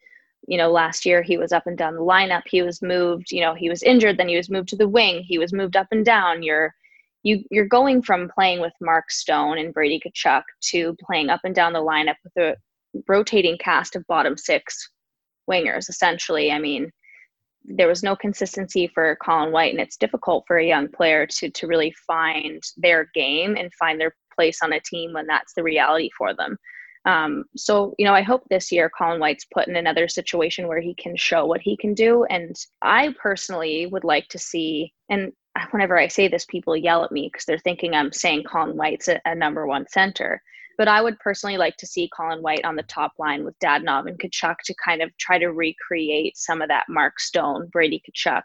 you know, last year he was up and down the lineup. He was moved, you know, he was injured, then he was moved to the wing. He was moved up and down. You're you you're going from playing with Mark Stone and Brady Tkachuk to playing up and down the lineup with a rotating cast of bottom six wingers, essentially. I mean, there was no consistency for Colin White, and it's difficult for a young player to to really find their game and find their place on a team when that's the reality for them. Um, so, you know, I hope this year Colin White's put in another situation where he can show what he can do. And I personally would like to see, and whenever I say this, people yell at me because they're thinking I'm saying Colin White's a, a, number one center. But I would personally like to see Colin White on the top line with Dadonov and Tkachuk to kind of try to recreate some of that Mark Stone, Brady Tkachuk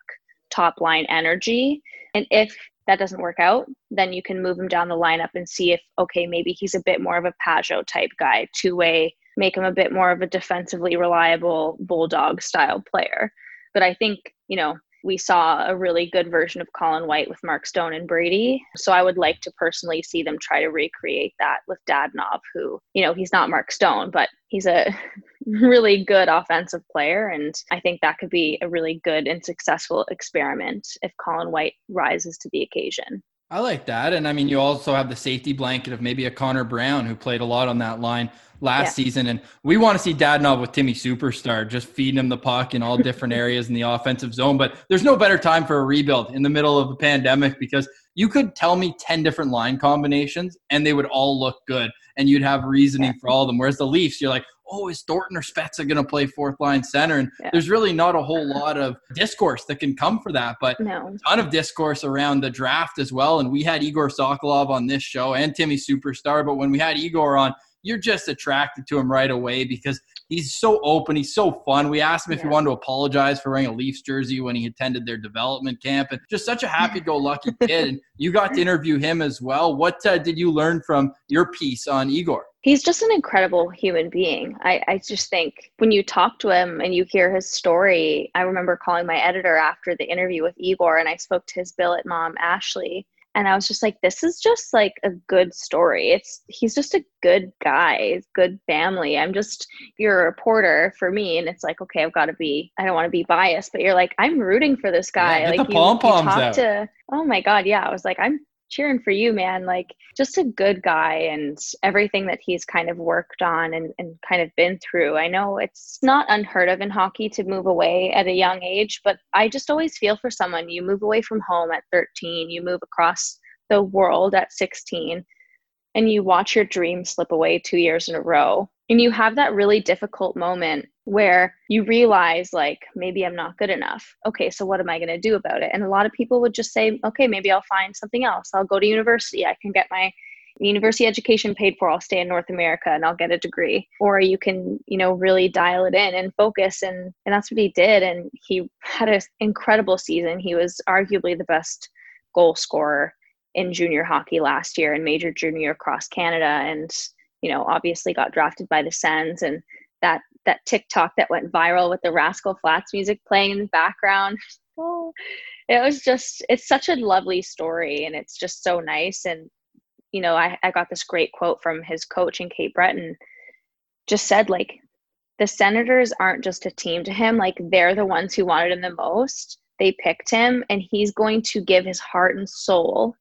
top line energy. And if that doesn't work out, then you can move him down the lineup and see if, okay, maybe he's a bit more of a Pageau type guy, two way, make him a bit more of a defensively reliable bulldog style player. But I think, you know, we saw a really good version of Colin White with Mark Stone and Brady. So I would like to personally see them try to recreate that with Dadonov, who, you know, he's not Mark Stone, but he's a really good offensive player. And I think that could be a really good and successful experiment if Colin White rises to the occasion. I like that. And I mean, you also have the safety blanket of maybe a Connor Brown who played a lot on that line last yeah. season. And we want to see Dadonov with Timmy Superstar, just feeding him the puck in all different areas in the offensive zone. But there's no better time for a rebuild in the middle of a pandemic because you could tell me 10 different line combinations and they would all look good and you'd have reasoning for all of them. Whereas the Leafs, you're like, oh, is Thornton or Spezza going to play fourth line center? And yeah. there's really not a whole lot of discourse that can come for that, but no. a ton of discourse around the draft as well. And we had Igor Sokolov on this show and Timmy Superstar, but when we had Igor on, you're just attracted to him right away because he's so open. He's so fun. We asked him if yeah. he wanted to apologize for wearing a Leafs jersey when he attended their development camp, and just such a happy-go-lucky kid. And you got to interview him as well. What uh, did you learn from your piece on Igor? He's just an incredible human being. I, I just think when you talk to him and you hear his story, I remember calling my editor after the interview with Igor, and I spoke to his billet mom, Ashley, and i was just like this is just like a good story. It's he's just a good guy good family. I'm just you're a reporter for me. And it's like okay i've got to be i don't want to be biased but you're like i'm rooting for this guy. yeah, like you, you talk out. to oh my god yeah. I was like i'm cheering for you, man. Like just a good guy and everything that he's kind of worked on and, and kind of been through. I know it's not unheard of in hockey to move away at a young age, but I just always feel for someone. You move away from home at 13, you move across the world at 16, and you watch your dream slip away two years in a row. And you have that really difficult moment where you realize like maybe i'm not good enough. Okay so what am i going to do about it? And a lot of people would just say okay maybe i'll find something else. I'll go to university. I can get my university education paid for. I'll stay in north america and i'll get a degree. Or you can you know really dial it in and focus. And and that's what he did. And he had an incredible season. He was arguably the best goal scorer in junior hockey last year and major junior across canada and you know obviously got drafted by the sens. And that that TikTok that went viral with the Rascal Flatts music playing in the background. Oh, it was just it's such a lovely story and it's just so nice. And you know, I, I got this great quote from his coach in Cape Breton, just said like the Senators aren't just a team to him, like they're the ones who wanted him the most. They picked him and he's going to give his heart and soul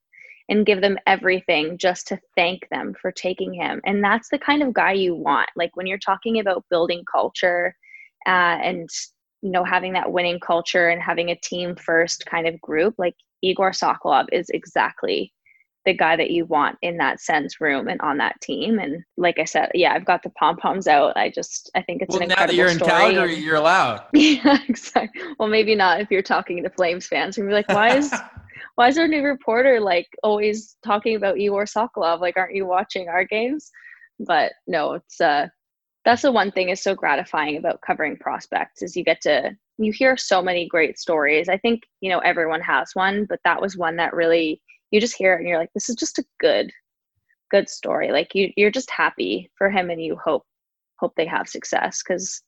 and give them everything just to thank them for taking him. And that's the kind of guy you want. Like when you're talking about building culture uh, and you know having that winning culture and having a team first kind of group, like Igor Sokolov is exactly the guy that you want in that sense room and on that team. And like I said, yeah, I've got the pom poms out. I just I think it's well, an incredible now that you're story. in Calgary, you're allowed. Yeah, exactly. Well, maybe not if you're talking to Flames fans. You're like, why is why is our new reporter like always talking about Igor Sokolov? Like, aren't you watching our games? But no, it's uh that's the one thing is so gratifying about covering prospects is you get to you hear so many great stories. I think, you know, everyone has one, but that was one that really you just hear it and you're like, this is just a good, good story. Like you you're just happy for him and you hope hope they have success because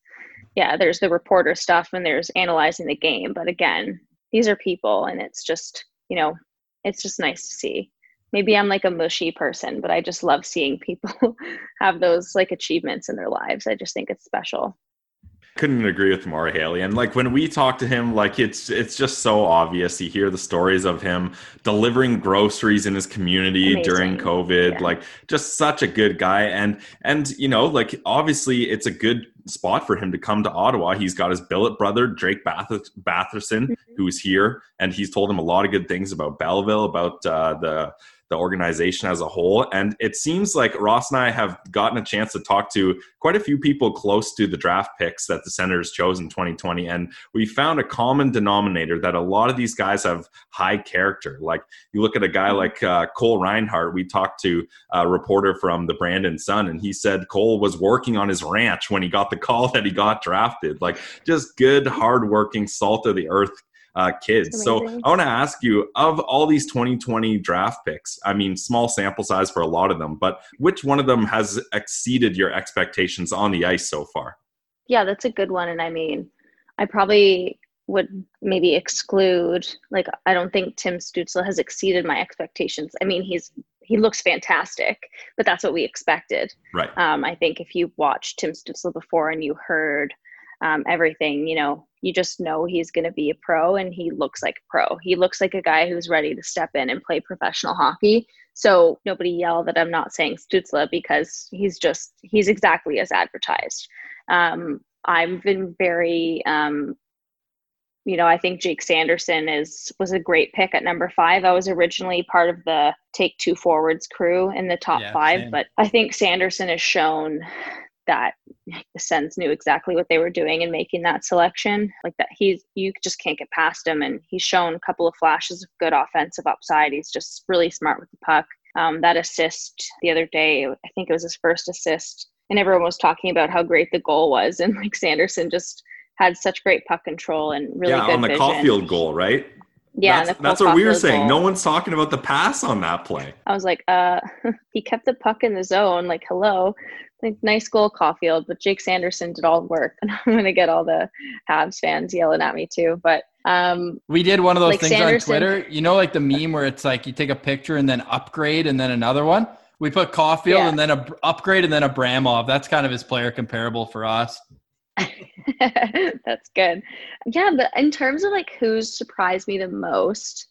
yeah, there's the reporter stuff and there's analyzing the game. But again, these are people and it's just you know, it's just nice to see. Maybe I'm like a mushy person, but I just love seeing people have those like achievements in their lives. I just think it's special. Couldn't agree with more Hailey. And like when we talk to him, like it's it's just so obvious. You hear the stories of him delivering groceries in his community Amazing. during COVID. Yeah. Like just such a good guy. And and you know, like obviously it's a good spot for him to come to Ottawa. He's got his billet brother, Drake Bath- Batherson, mm-hmm. who's here, and he's told him a lot of good things about Belleville, about uh, the the organization as a whole. And it seems like Ross and I have gotten a chance to talk to quite a few people close to the draft picks that the Senators chose in 2020. And we found a common denominator that a lot of these guys have high character. Like you look at a guy like uh, Cole Reinhardt, we talked to a reporter from the Brandon Sun, and he said Cole was working on his ranch when he got the call that he got drafted. Like just good, hardworking, salt of the earth uh, kids. So I want to ask you of all these 2020 draft picks, I mean, small sample size for a lot of them, but which one of them has exceeded your expectations on the ice so far? Yeah, that's a good one. And I mean, I probably would maybe exclude, like, I don't think Tim Stützle has exceeded my expectations. I mean, he's he looks fantastic, but that's what we expected. Right. Um, I think if you watched Tim Stützle before and you heard um, everything, you know, you just know he's going to be a pro and he looks like a pro. He looks like a guy who's ready to step in and play professional hockey. So nobody yell that I'm not saying Stützle because he's just, he's exactly as advertised. Um, I've been very, um, you know, I think Jake Sanderson is was a great pick at number five. I was originally part of the take two forwards crew in the top yeah, five, same. but I think Sanderson has shown that the Sens knew exactly what they were doing in making that selection. Like that, he's you just can't get past him, and he's shown a couple of flashes of good offensive upside. He's just really smart with the puck. Um, that assist the other day, I think it was his first assist, and everyone was talking about how great the goal was, and like Sanderson just had such great puck control and really yeah good on the vision. Caufield goal, right? Yeah, that's, that's what we were saying. Goal. No one's talking about the pass on that play. I was like, uh, he kept the puck in the zone. Like, hello, like nice goal, Caufield. But Jake Sanderson did all the work, and I'm gonna get all the Habs fans yelling at me too. But um, we did one of those like things Sanderson, on Twitter. You know, like the meme where it's like you take a picture and then upgrade and then another one. We put Caufield yeah. and then a upgrade and then Abramov. That's kind of his player comparable for us. That's good. Yeah, but in terms of like who's surprised me the most,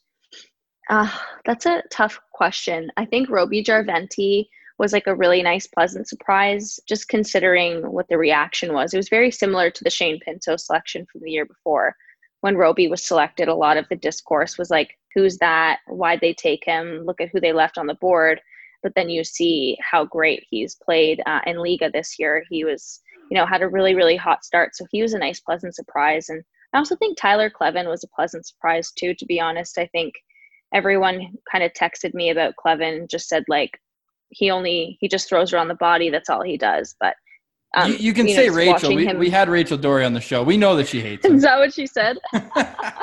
uh, that's a tough question. I think Roby Järventie was like a really nice, pleasant surprise, just considering what the reaction was. It was very similar to the Shane Pinto selection from the year before. When Roby was selected, a lot of the discourse was like, who's that? Why'd they take him? Look at who they left on the board. But then you see how great he's played uh, in Liiga this year. He was you know, had a really, really hot start. So he was a nice, pleasant surprise. And I also think Tyler Kleven was a pleasant surprise too, to be honest. I think everyone kind of texted me about Kleven, just said like he only he just throws around the body, that's all he does. But um, you, you, can you say know, Rachel. We, him... we had Rachel Doerrie on the show. We know that she hates him. Is that what she said?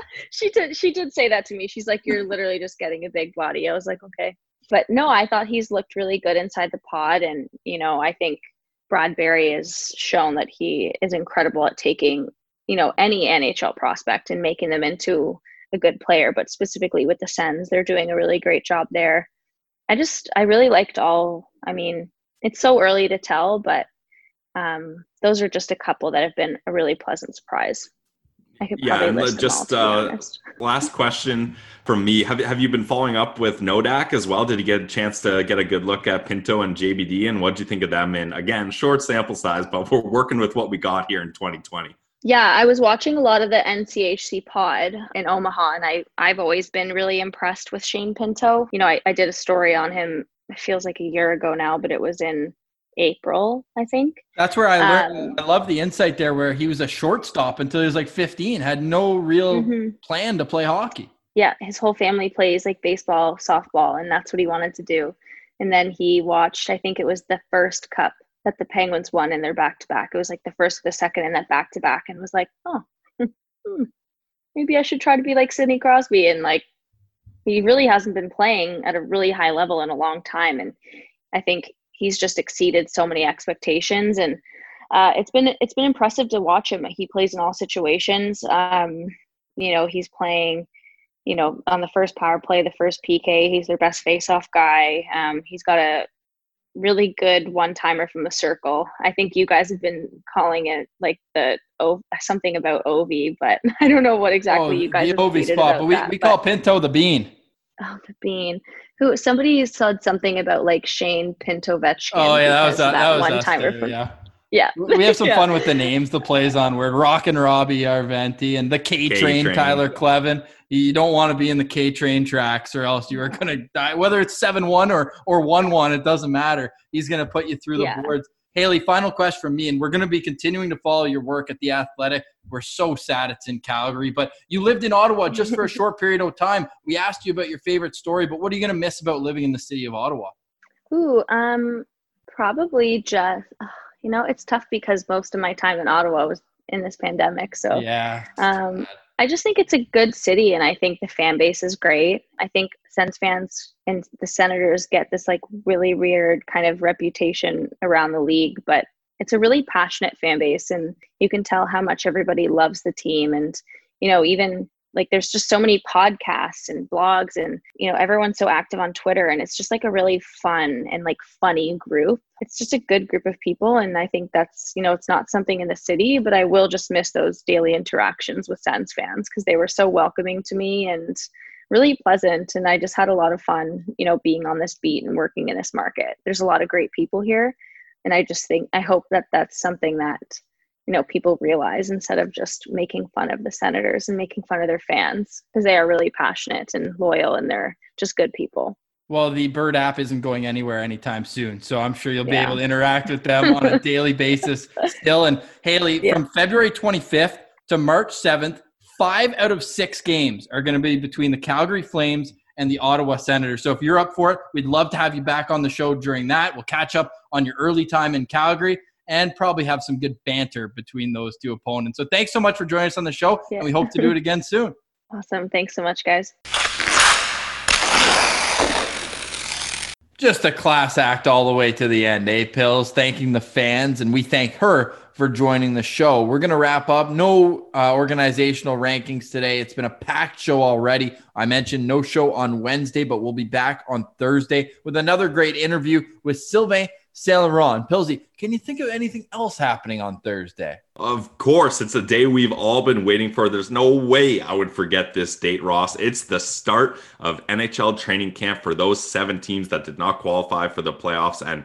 she did. She did say that to me. She's like, "You're literally just getting a big body." I was like, "Okay," but no, I thought he's looked really good inside the pod, and you know, I think Brad Berry has shown that he is incredible at taking, you know, any NHL prospect and making them into a good player, but specifically with the Sens, they're doing a really great job there. I just, I really liked all, I mean, it's so early to tell, but um, those are just a couple that have been a really pleasant surprise. I could yeah, and just all, uh, last question from me. Have have you been following up with Nodak as well? Did you get a chance to get a good look at Pinto and JBD, and what do you think of them? And again, short sample size, but we're working with what we got here in 2020. Yeah, I was watching a lot of the NCHC pod in Omaha, and I I've always been really impressed with Shane Pinto. You know, I, I did a story on him. It feels like a year ago now, but it was in April, I think. That's where I learned. Um, I love the insight there, where he was a shortstop until he was like 15, had no real mm-hmm. plan to play hockey. Yeah, his whole family plays like baseball, softball, and that's what he wanted to do. And then he watched, I think it was the first cup that the Penguins won in their back to back. It was like the first, the second, and that back to back, and was like, oh, hmm, maybe I should try to be like Sidney Crosby. And like, he really hasn't been playing at a really high level in a long time. And I think he's just exceeded so many expectations and uh, it's been it's been impressive to watch him. He plays in all situations. Um, you know, he's playing, you know, on the first power play, the first PK. He's their best face-off guy. Um, he's got a really good one timer from the circle. I think you guys have been calling it like the oh something about Ovi, but I don't know what exactly oh, you guys the Ovi spot. But we, that, we call Pinto the bean. Oh, the bean. Who somebody said something about like Shane Pinto Vetchkin. Oh yeah, that was that, that was one timer. From, yeah. Yeah. we have some yeah. fun with the names, the plays on word. Rock and Roby Järventie and the K Train Tyler Kleven. You don't want to be in the K Train tracks or else you are going to die. Whether it's 7 1 or, or 1 1, it doesn't matter. He's going to put you through the yeah. boards. Hailey, final question from me, and we're going to be continuing to follow your work at the Athletic. We're so sad it's in Calgary, but you lived in Ottawa just for a short period of time. We asked you about your favorite story, but what are you going to miss about living in the city of Ottawa? Ooh, um, probably just you know, it's tough because most of my time in Ottawa was in this pandemic. So yeah, um, I just think it's a good city, and I think the fan base is great. I think Sens fans and the Senators get this like really weird kind of reputation around the league, but it's a really passionate fan base, and you can tell how much everybody loves the team. And you know, even like there's just so many podcasts and blogs and you know everyone's so active on twitter and it's just like a really fun and like funny group. It's just a good group of people and i think that's you know it's not something in the city but i will just miss those daily interactions with Sens fans because they were so welcoming to me and really pleasant and i just had a lot of fun you know being on this beat and working in this market. There's a lot of great people here and i just think i hope that that's something that you know people realize instead of just making fun of the senators and making fun of their fans because they are really passionate and loyal and they're just good people well the bird app isn't going anywhere anytime soon so i'm sure you'll be able to interact with them on a daily basis still and hailey yeah. from february 25th to march 7th five out of six games are going to be between the calgary flames and the Ottawa Senators. So if you're up for it, we'd love to have you back on the show during that. We'll catch up on your early time in Calgary and probably have some good banter between those two opponents. So thanks so much for joining us on the show, yeah. and we hope to do it again soon. Awesome. Thanks so much, guys. Just a class act all the way to the end, eh, Pills? Thanking the fans, and we thank her for joining the show. We're going to wrap up. No uh, organizational rankings today. It's been a packed show already. I mentioned no show on Wednesday, but we'll be back on Thursday with another great interview with Sylvain Saint Laurent. Pilsy, can you think of anything else happening on Thursday? Of course, it's a day we've all been waiting for. There's no way I would forget this date, Ross. It's the start of NHL training camp for those seven teams that did not qualify for the playoffs. And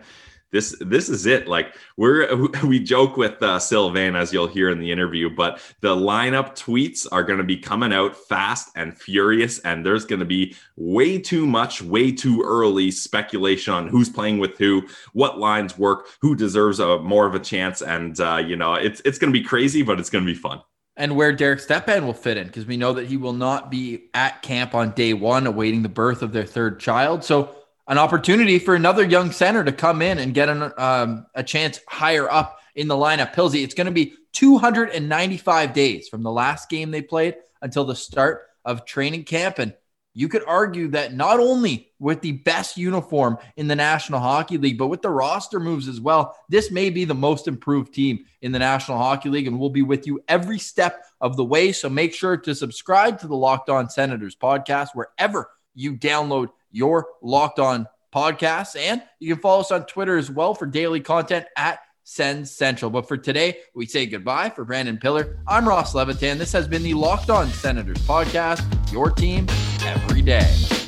this this is it. Like we're we joke with uh, Sylvain as you'll hear in the interview, but the lineup tweets are going to be coming out fast and furious, and there's going to be way too much, way too early speculation on who's playing with who, what lines work, who deserves a more of a chance, and uh, you know it's it's going to be crazy, but it's going to be fun and where Derek Stepan will fit in because we know that he will not be at camp on day one awaiting the birth of their third child. So an opportunity for another young center to come in and get an, um, a chance higher up in the lineup. Pilsy, it's going to be 295 days from the last game they played until the start of training camp. And you could argue that not only with the best uniform in the National Hockey League, but with the roster moves as well, this may be the most improved team in the National Hockey League. And we'll be with you every step of the way. So make sure to subscribe to the Locked On Senators podcast wherever you download your Locked On podcast. And you can follow us on Twitter as well for daily content at Sens Central. But for today, we say goodbye for Brandon Pillar. I'm Ross Levitan. This has been the Locked On Senators podcast, your team every day.